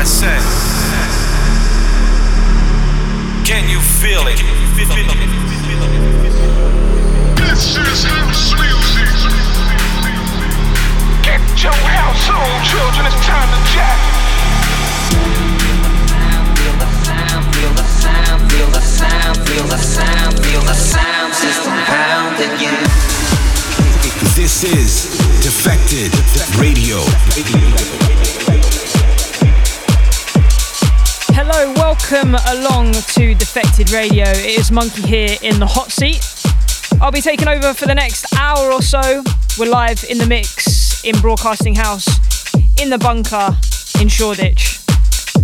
I said, can you feel it? This is house music. Get your house on, children. It's time to jack. Feel the sound, feel the sound, feel the sound, feel the sound, feel the sound system pounding you. This is Defected Radio. Hello, welcome along to Defected Radio. It is Monki here in the hot seat. I'll be taking over for the next hour or so. We're live in the mix in Broadcasting House in the bunker in Shoreditch.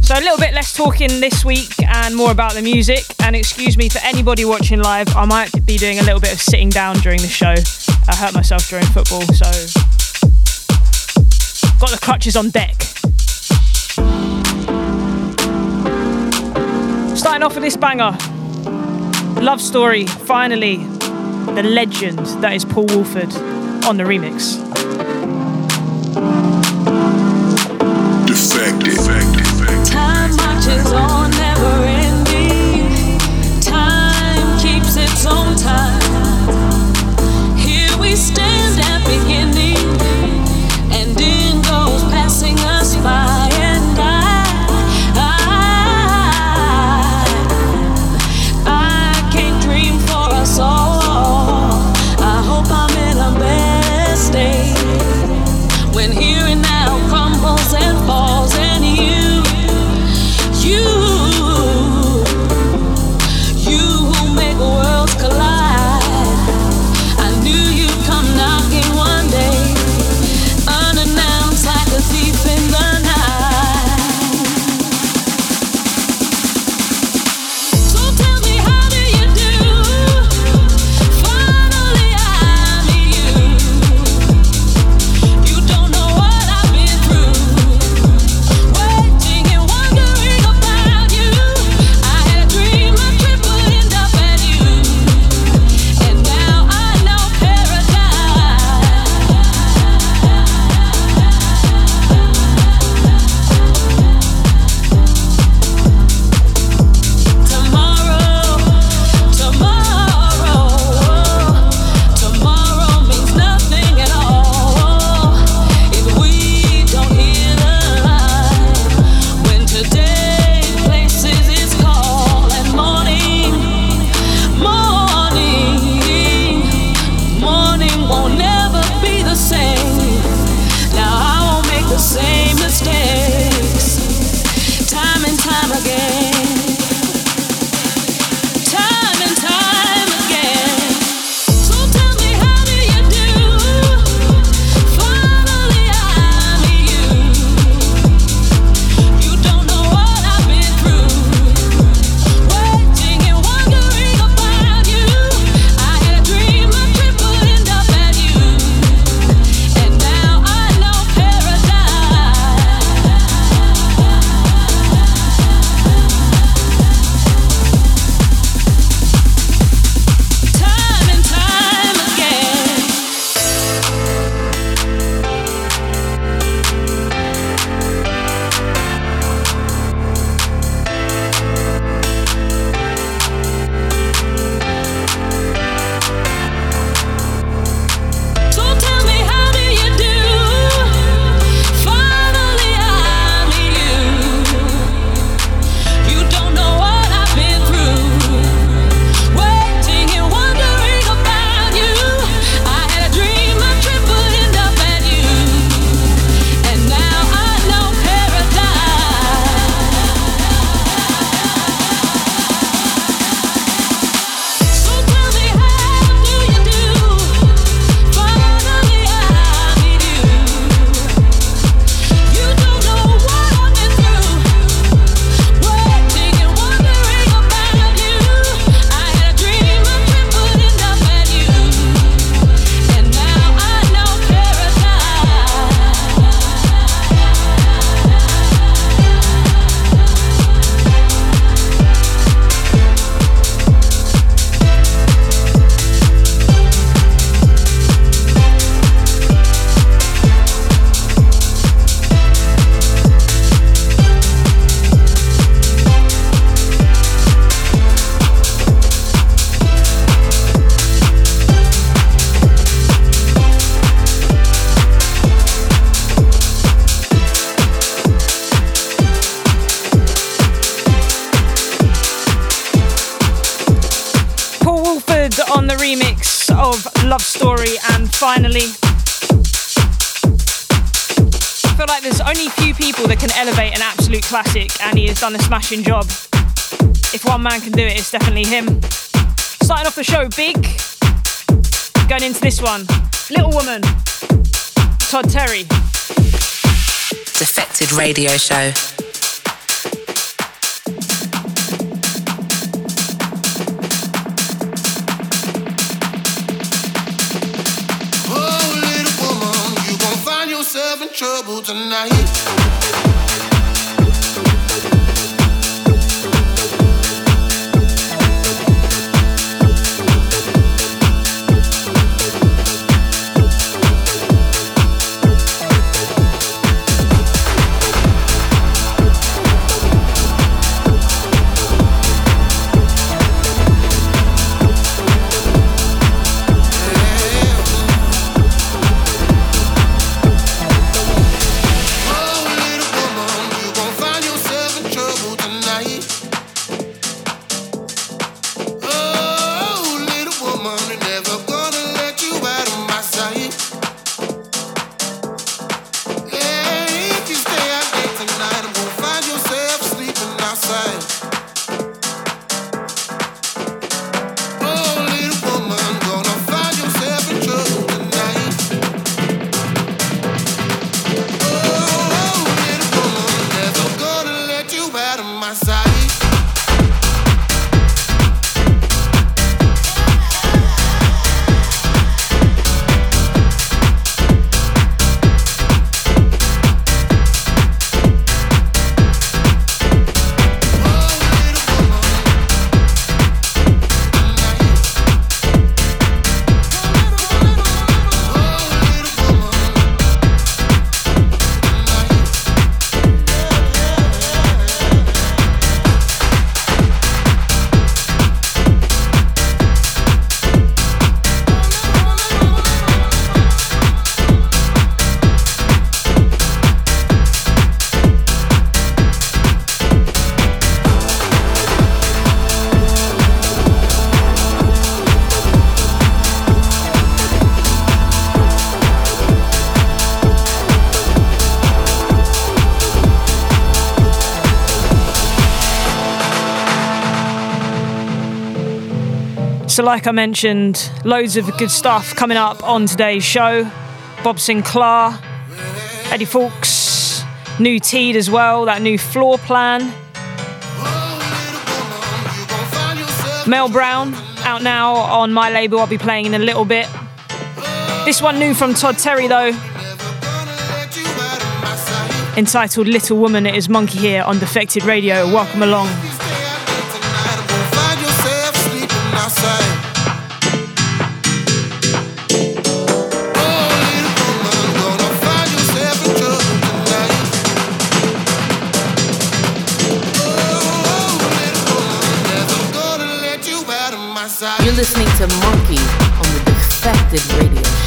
So a little bit less talking this week and more about the music. And excuse me for anybody watching live, I might be doing a little bit of sitting down during the show. I hurt myself during football, so got the crutches on deck. Starting off with this banger. Love Story, finally. The legend that is Paul Woolford on the remix. Defected. Time marches people that can elevate an absolute classic, and he has done a smashing job. If one man can do it, it's definitely him. Starting off the show big, going into this one, Little Woman, Todd Terry. Defected Radio Show. Trouble tonight. Like I mentioned, loads of good stuff coming up on today's show. Bob Sinclar, Eddie Fowlkes, new Teed as well, that new floor plan. Mel Brown, out now on my label, I'll be playing in a little bit. This one new from Todd Terry though, entitled Little Woman. It is Monki here on Defected Radio. Welcome along. Listening to Monki on the Defected Radio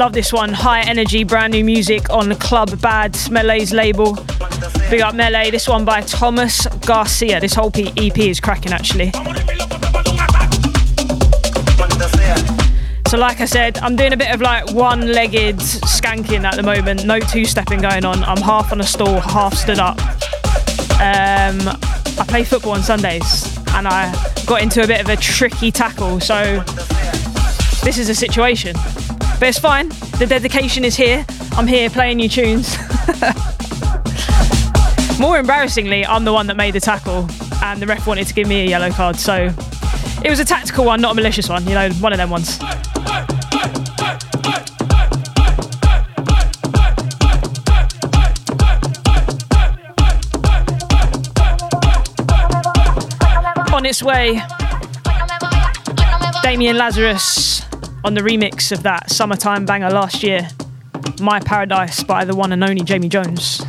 love this one. High energy, brand new music on Club Bad, Melee's label. Big up Melee. This one by Thomas Garcia. This whole EP is cracking actually. So, like I said, I'm doing a bit of like one legged skanking at the moment. No two stepping going on. I'm half on a stool, half stood up. Um, I play football on Sundays and I got into a bit of a tricky tackle. So, this is a situation. But it's fine. The dedication is here. I'm here playing you tunes. More embarrassingly, I'm the one that made the tackle, and the ref wanted to give me a yellow card. So it was a tactical one, not a malicious one. You know, one of them ones. On its way, Damian Lazarus on the remix of that summertime banger last year, My Paradise by the one and only Jamie Jones.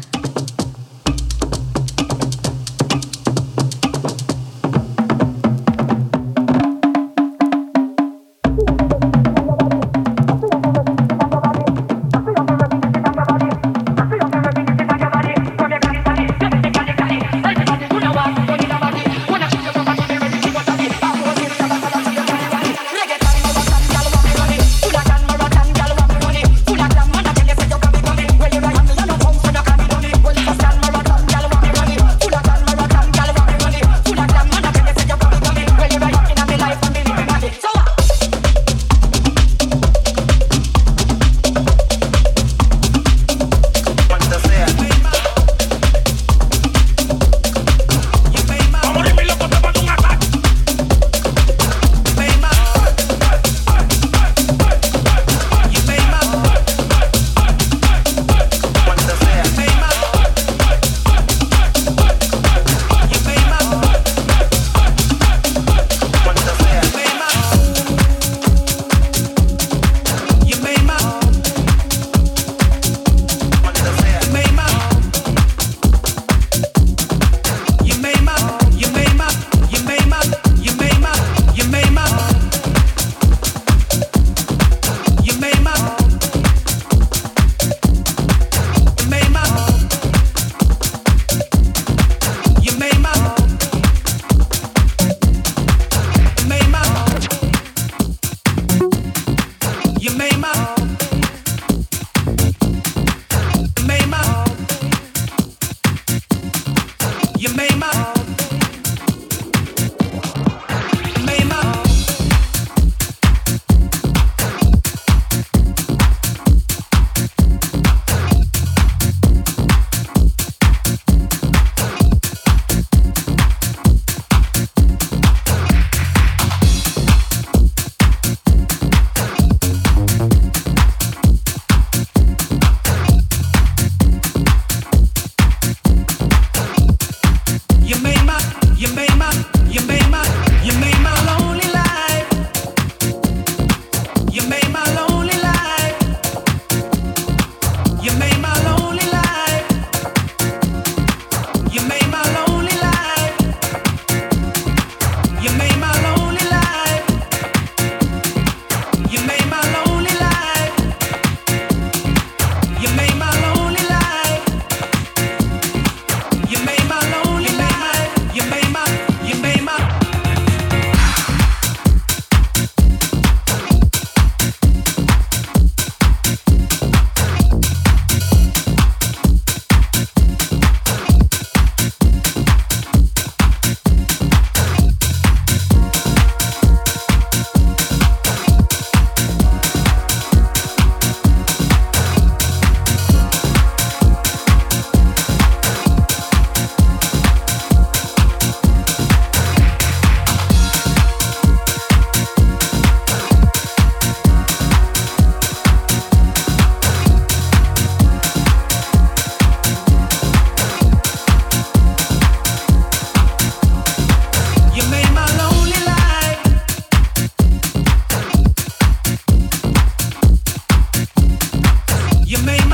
You made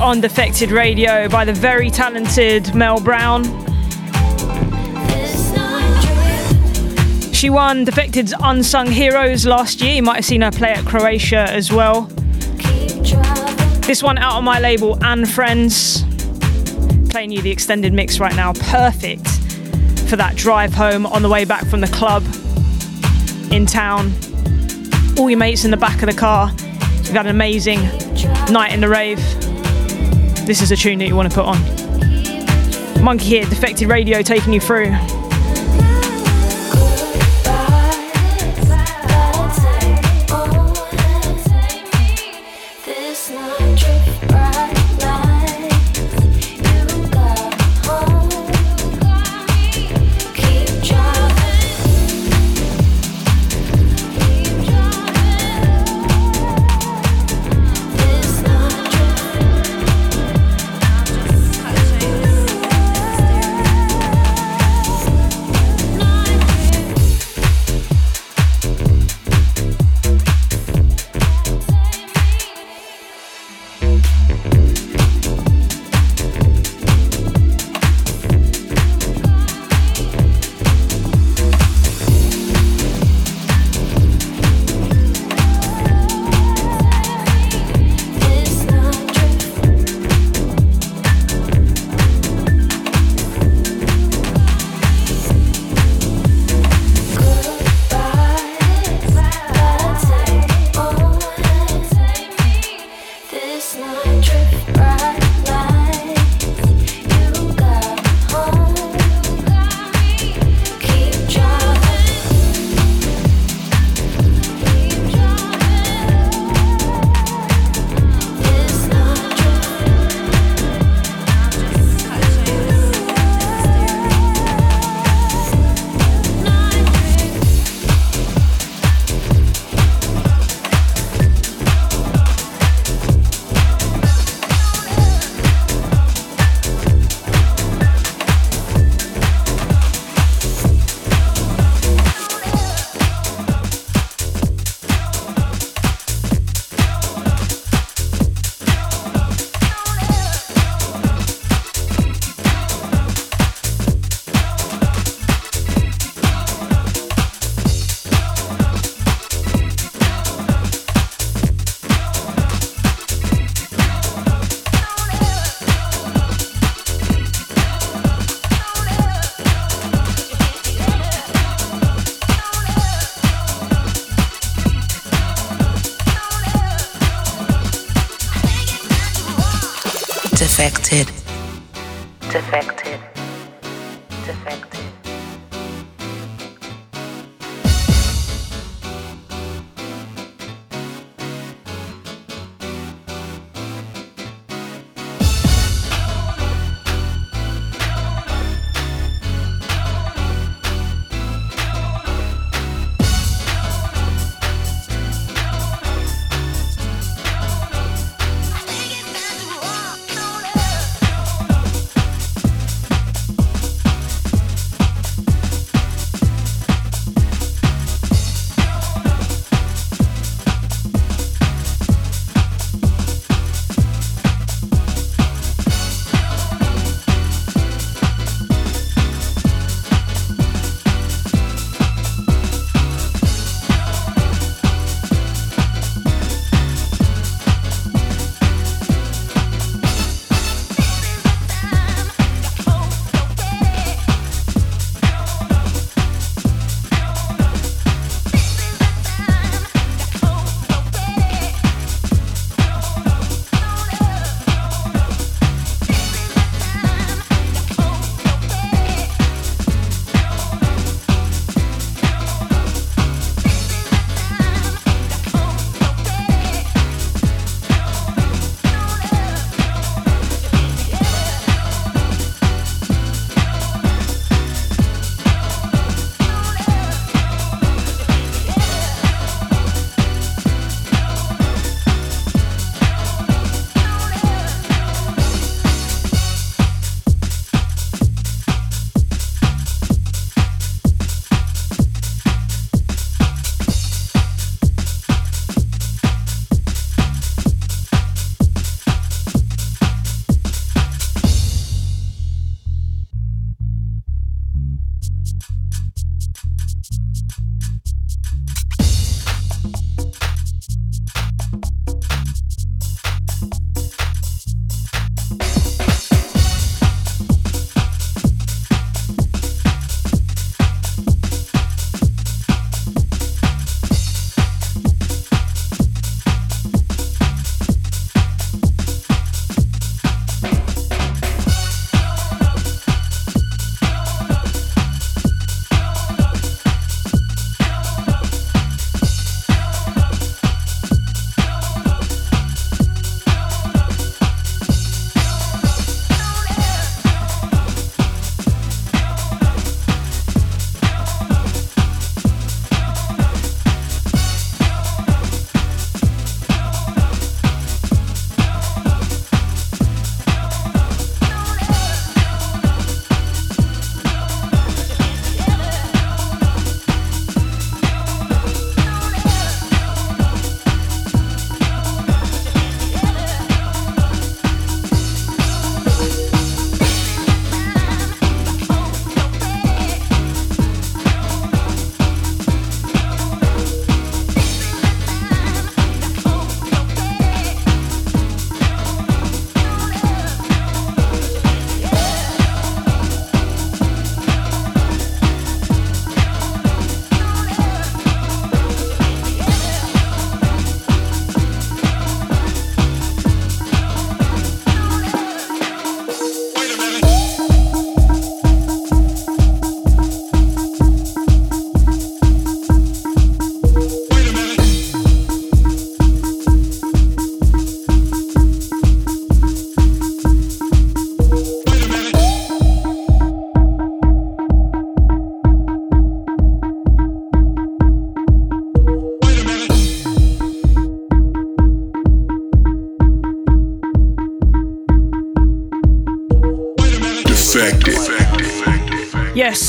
on Defected Radio by the very talented Mel Brown. She won Defected's Unsung Heroes last year. You might have seen her play at Croatia as well. This one out on my label and Friends. Playing you the extended mix right now. Perfect for that drive home on the way back from the club in town. All your mates in the back of the car. You've had an amazing night in the rave. This is a tune that you want to put on. Monki here, Defected Radio, taking you through.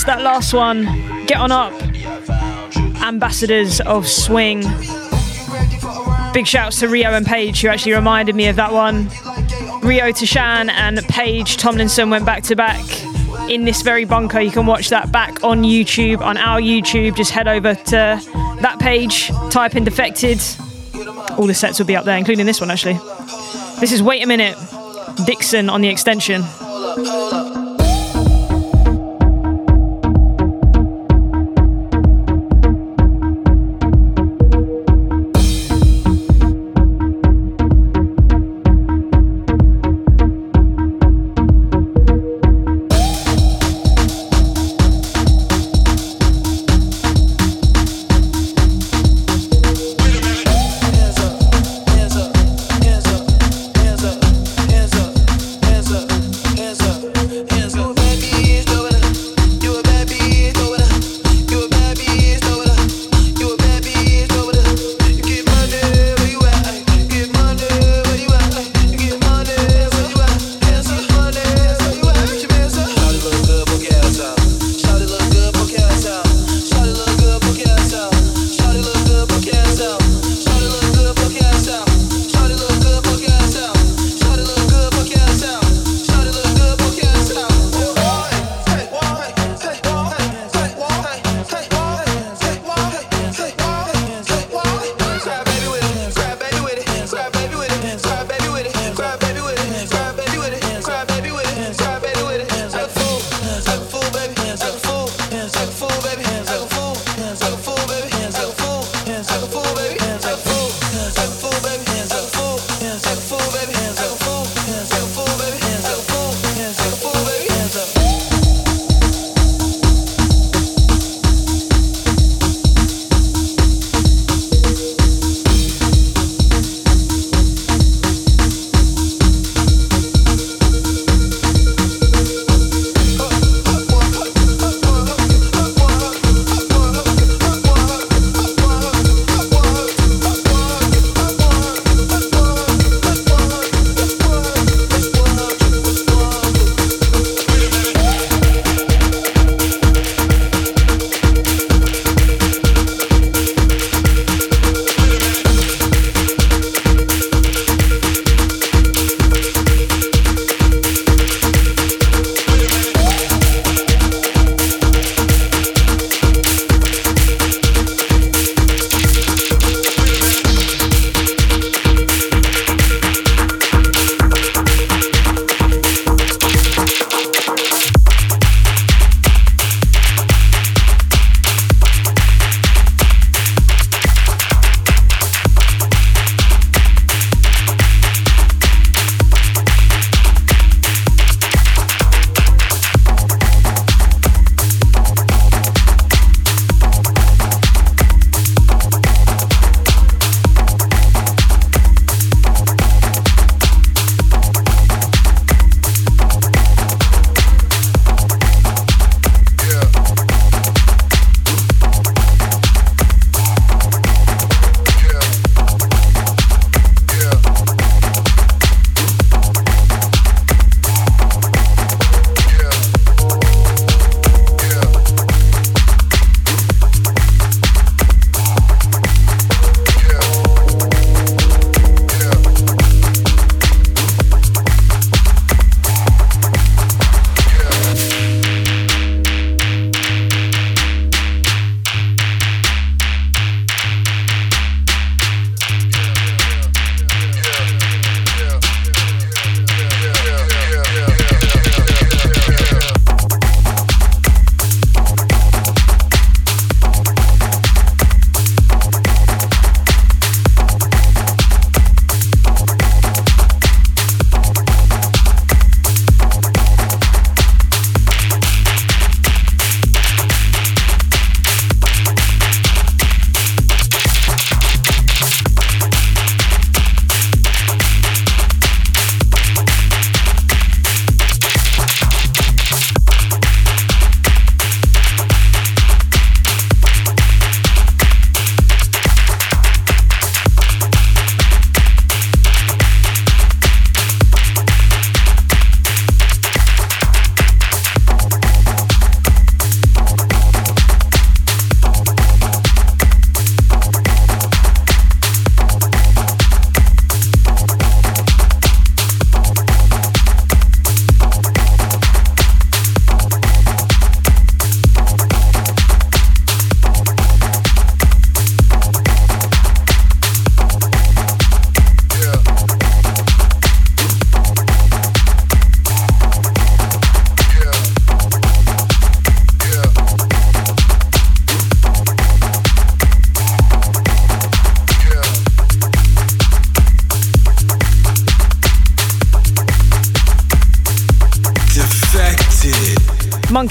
That last one. Get on up. Ambassadors of Swing. Big shouts to Rio and Paige, who actually reminded me of that one. Rio Tashan and Paige Tomlinson went back to back in this very bunker. You can watch that back on YouTube, on our YouTube. Just head over to that page, type in Defected. All the sets will be up there, including this one actually. This is Wait a Minute, Dixon on the extension.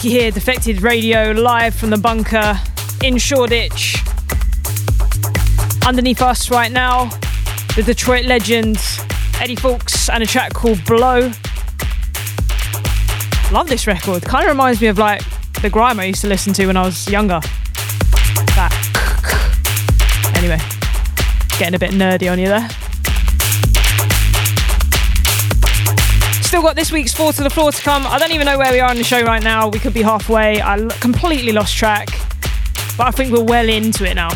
Here, Defected Radio, live from the bunker in Shoreditch. Underneath us right now, the Detroit legend Eddie Fowlkes and a track called Blow. Love this record. Kind of reminds me of like the grime I used to listen to when I was younger. That. Anyway, getting a bit nerdy on you there. Still got this week's Four to the Floor to come. I don't even know where we are in the show right now. We could be halfway. I completely lost track, but I think we're well into it now.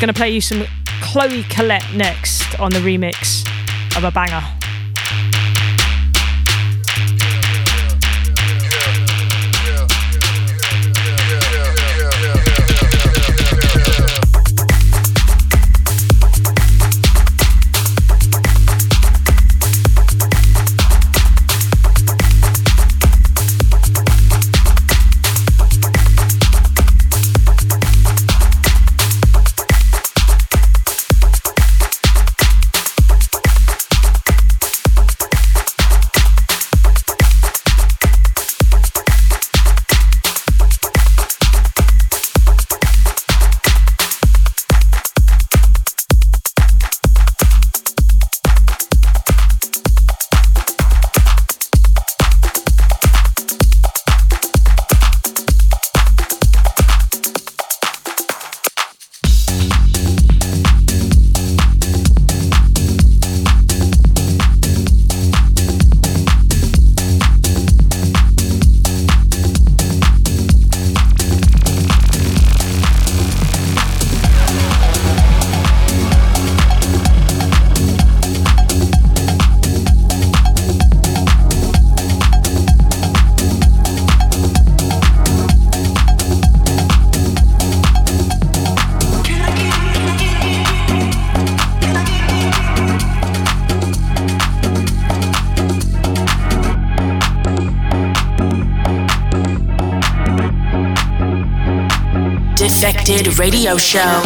Gonna play you some Chloé Caillet next on the remix of a banger. Radio Show.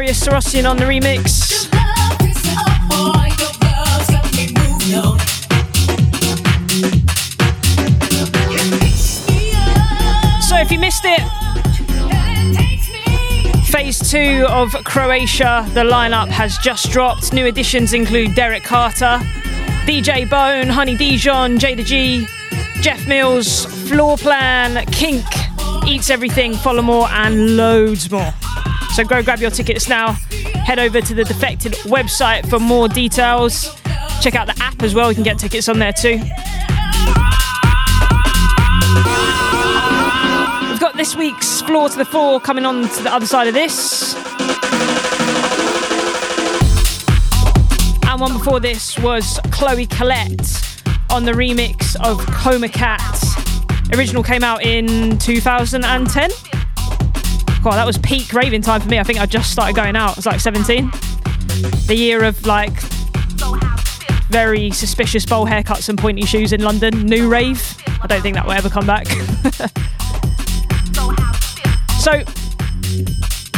Darius Syrossian on the remix. So if you missed it, phase two of Croatia, the lineup has just dropped. New additions include Derrick Carter, DJ Bone, Honey Dijon, Jayda G, Jeff Mills, Floorplan, Kink, Eats Everything, Folamour, and loads more. So go grab your tickets now. Head over to the Defected website for more details. Check out the app as well, you can get tickets on there too. We've got this week's Four to the Floor coming on to the other side of this. And one before this was Chloé Caillet on the remix of Coma Cat. Original came out in 2010. God, that was peak raving time for me. I think I just started going out. I was like 17. The year of like very suspicious bowl haircuts and pointy shoes in London. New rave. I don't think that will ever come back. so,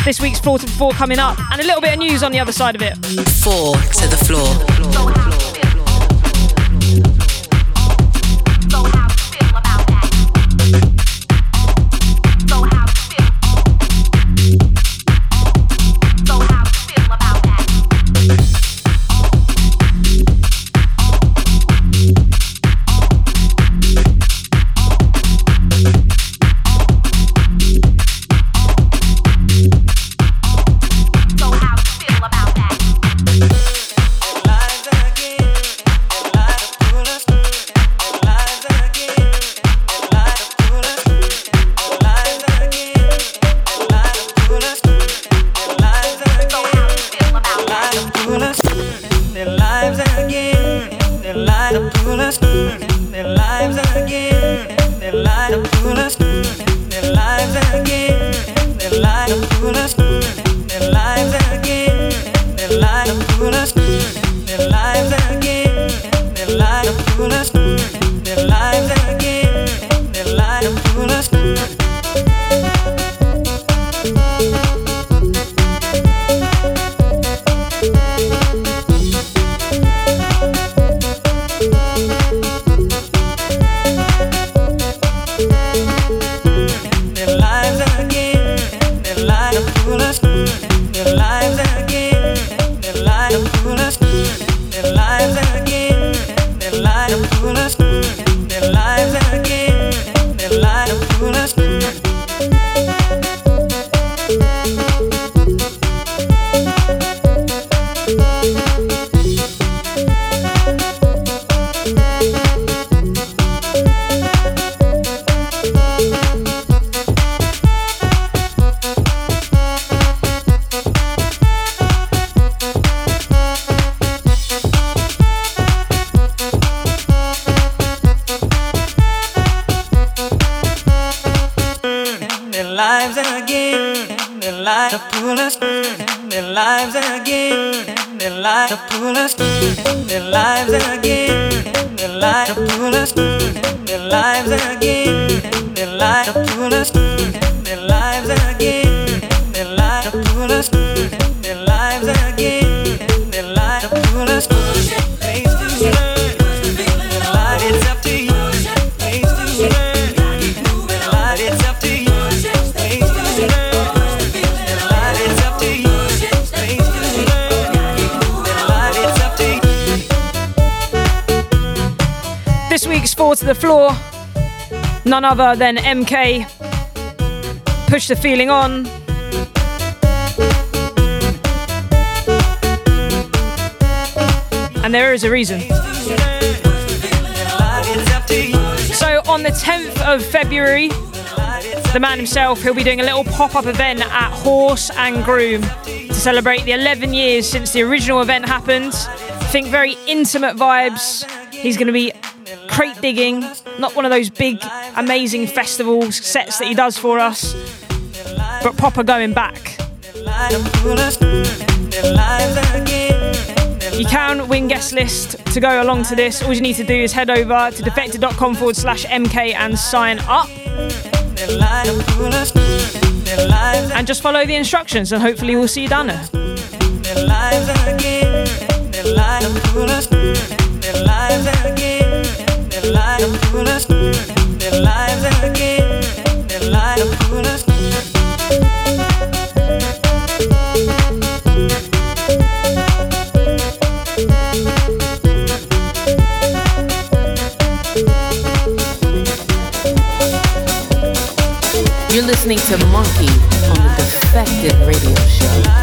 this week's Four to the Floor coming up, and a little bit of news on the other side of it. Four to the floor. To the Floor, none other than MK. Push the feeling on. And there is a reason. So, on the 10th of February, the man himself, he'll be doing a little pop up event at Horse and Groom to celebrate the 11 years since the original event happened. Think very intimate vibes. He's going to be crate digging, not one of those big, amazing festival sets that he does for us, but proper going back. You can win guest list to go along to this. All you need to do is head over to defected.com forward slash MK and sign up. And just follow the instructions, and hopefully, we'll see you down there. You're listening to Monki on the Defected Radio Show.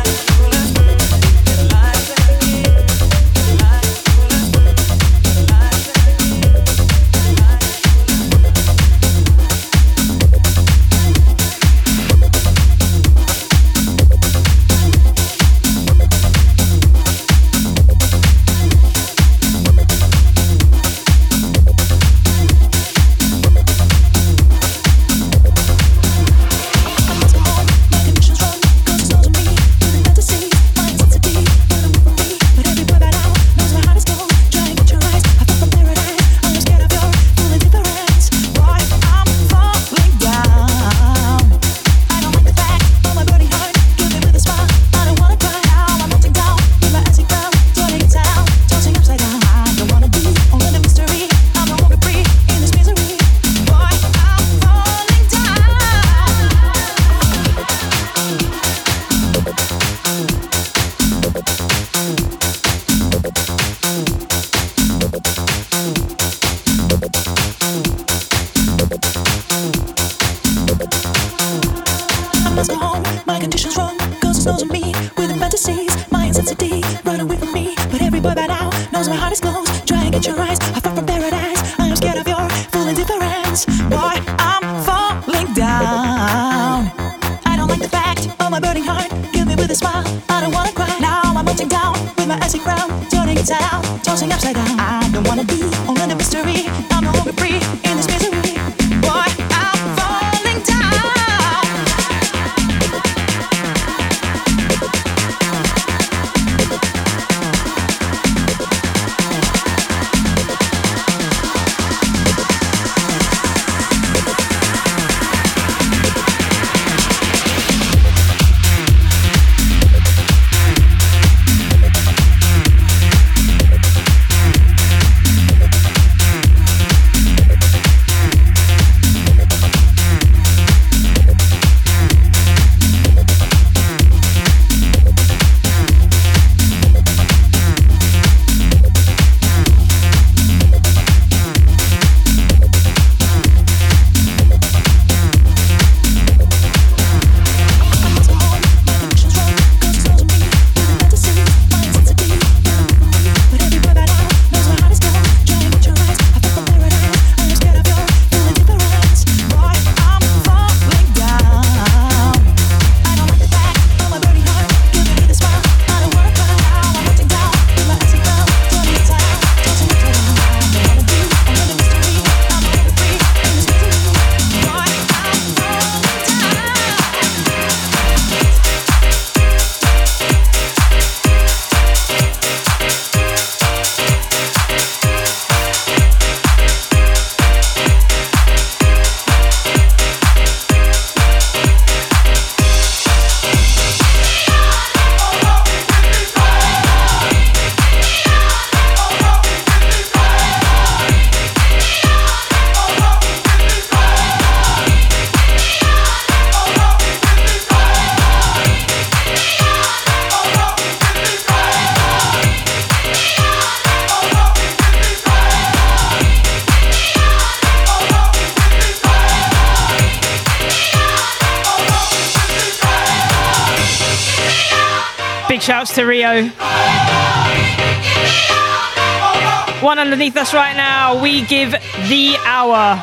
Underneath us right now, we give the hour.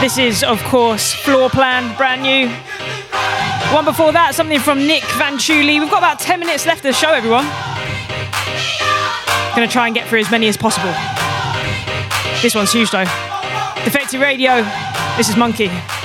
This is, of course, Floorplan, brand new. One before that, something from Nick Van Chuli. We've got about 10 minutes left of the show, everyone. Gonna try and get through as many as possible. This one's huge, though. Defected Radio, this is Monki.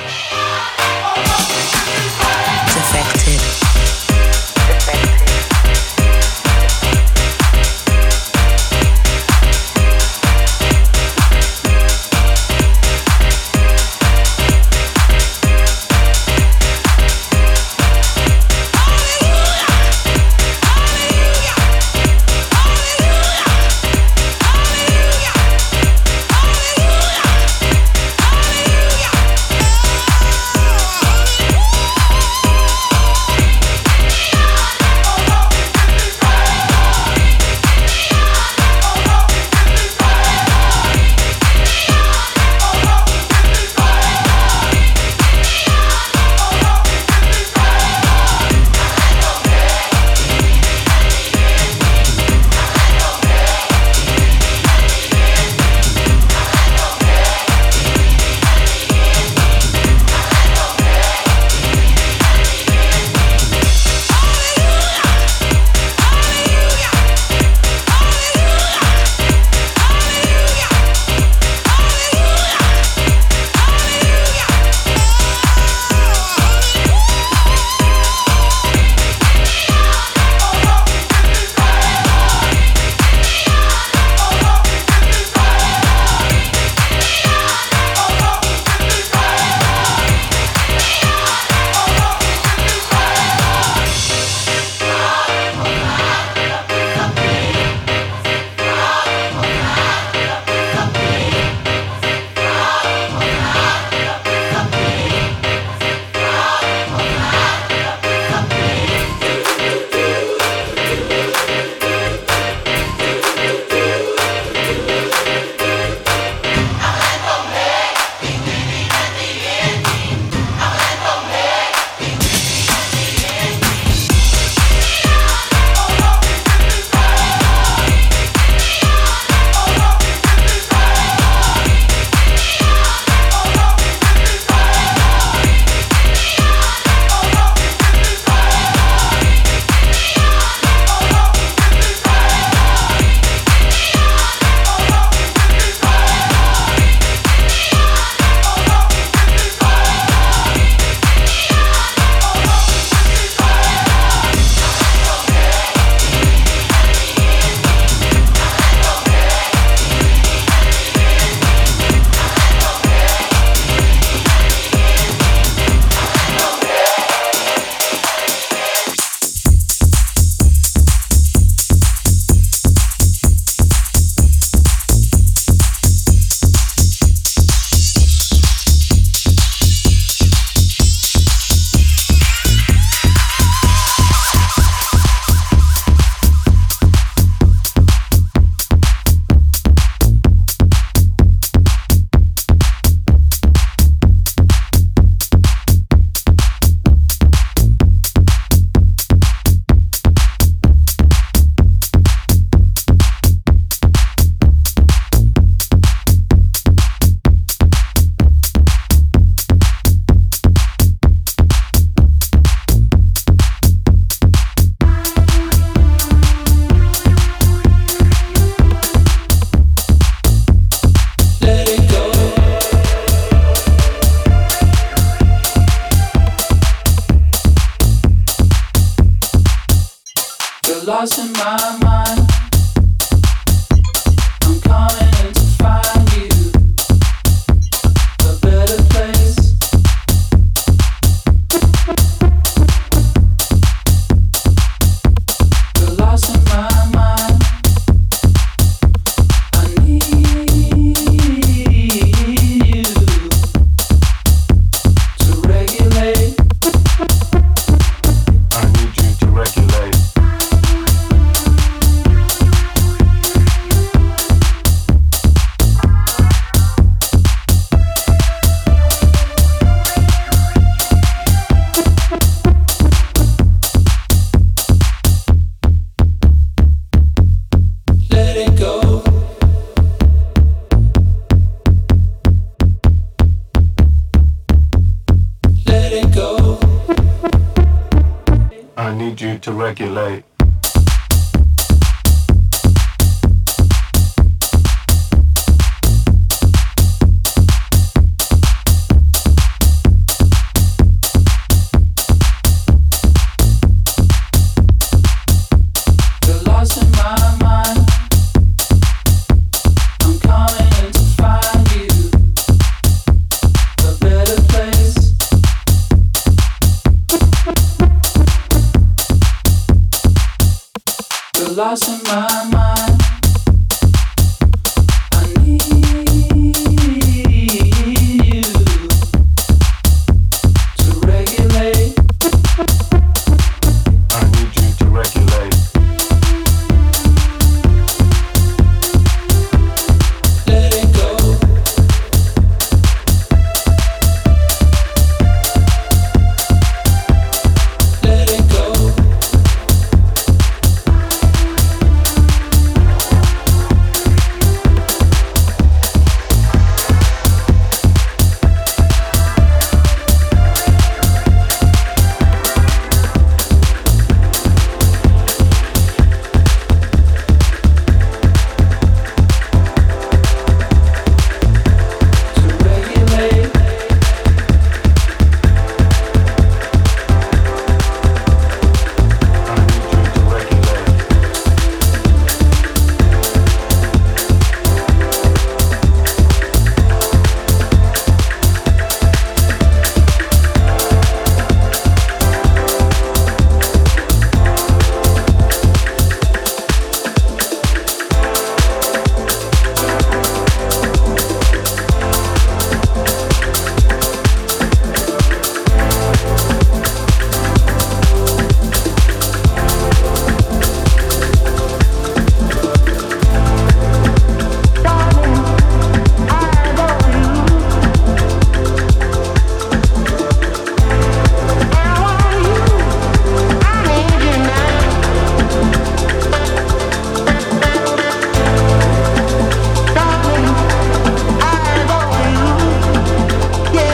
lost in my mind.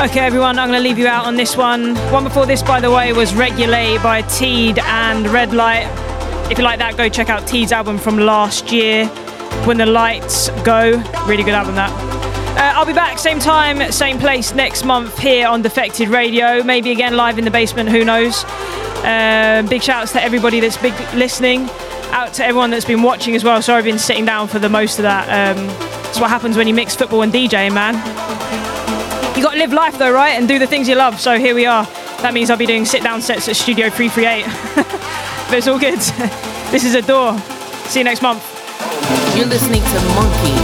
Everyone. I'm going to leave you out on this one. One before this, by the way, was Regulate by Teed and Redlight. If you like that, go check out Teed's album from last year, When the Lights Go. Really good album, that. Uh, I'll be back same time, same place next month here on Defected Radio. Maybe again live in the basement, who knows. Uh, big shouts to everybody that's big listening. Out to everyone that's been watching as well. Sorry I've been sitting down for the most of that. Um, that's what happens when you mix football and DJ, man. You got to live life though, right? And do the things you love. So here we are. That means I'll be doing sit down sets at Studio 338. but it's all good. this is a door. See you next month. You're listening to Monki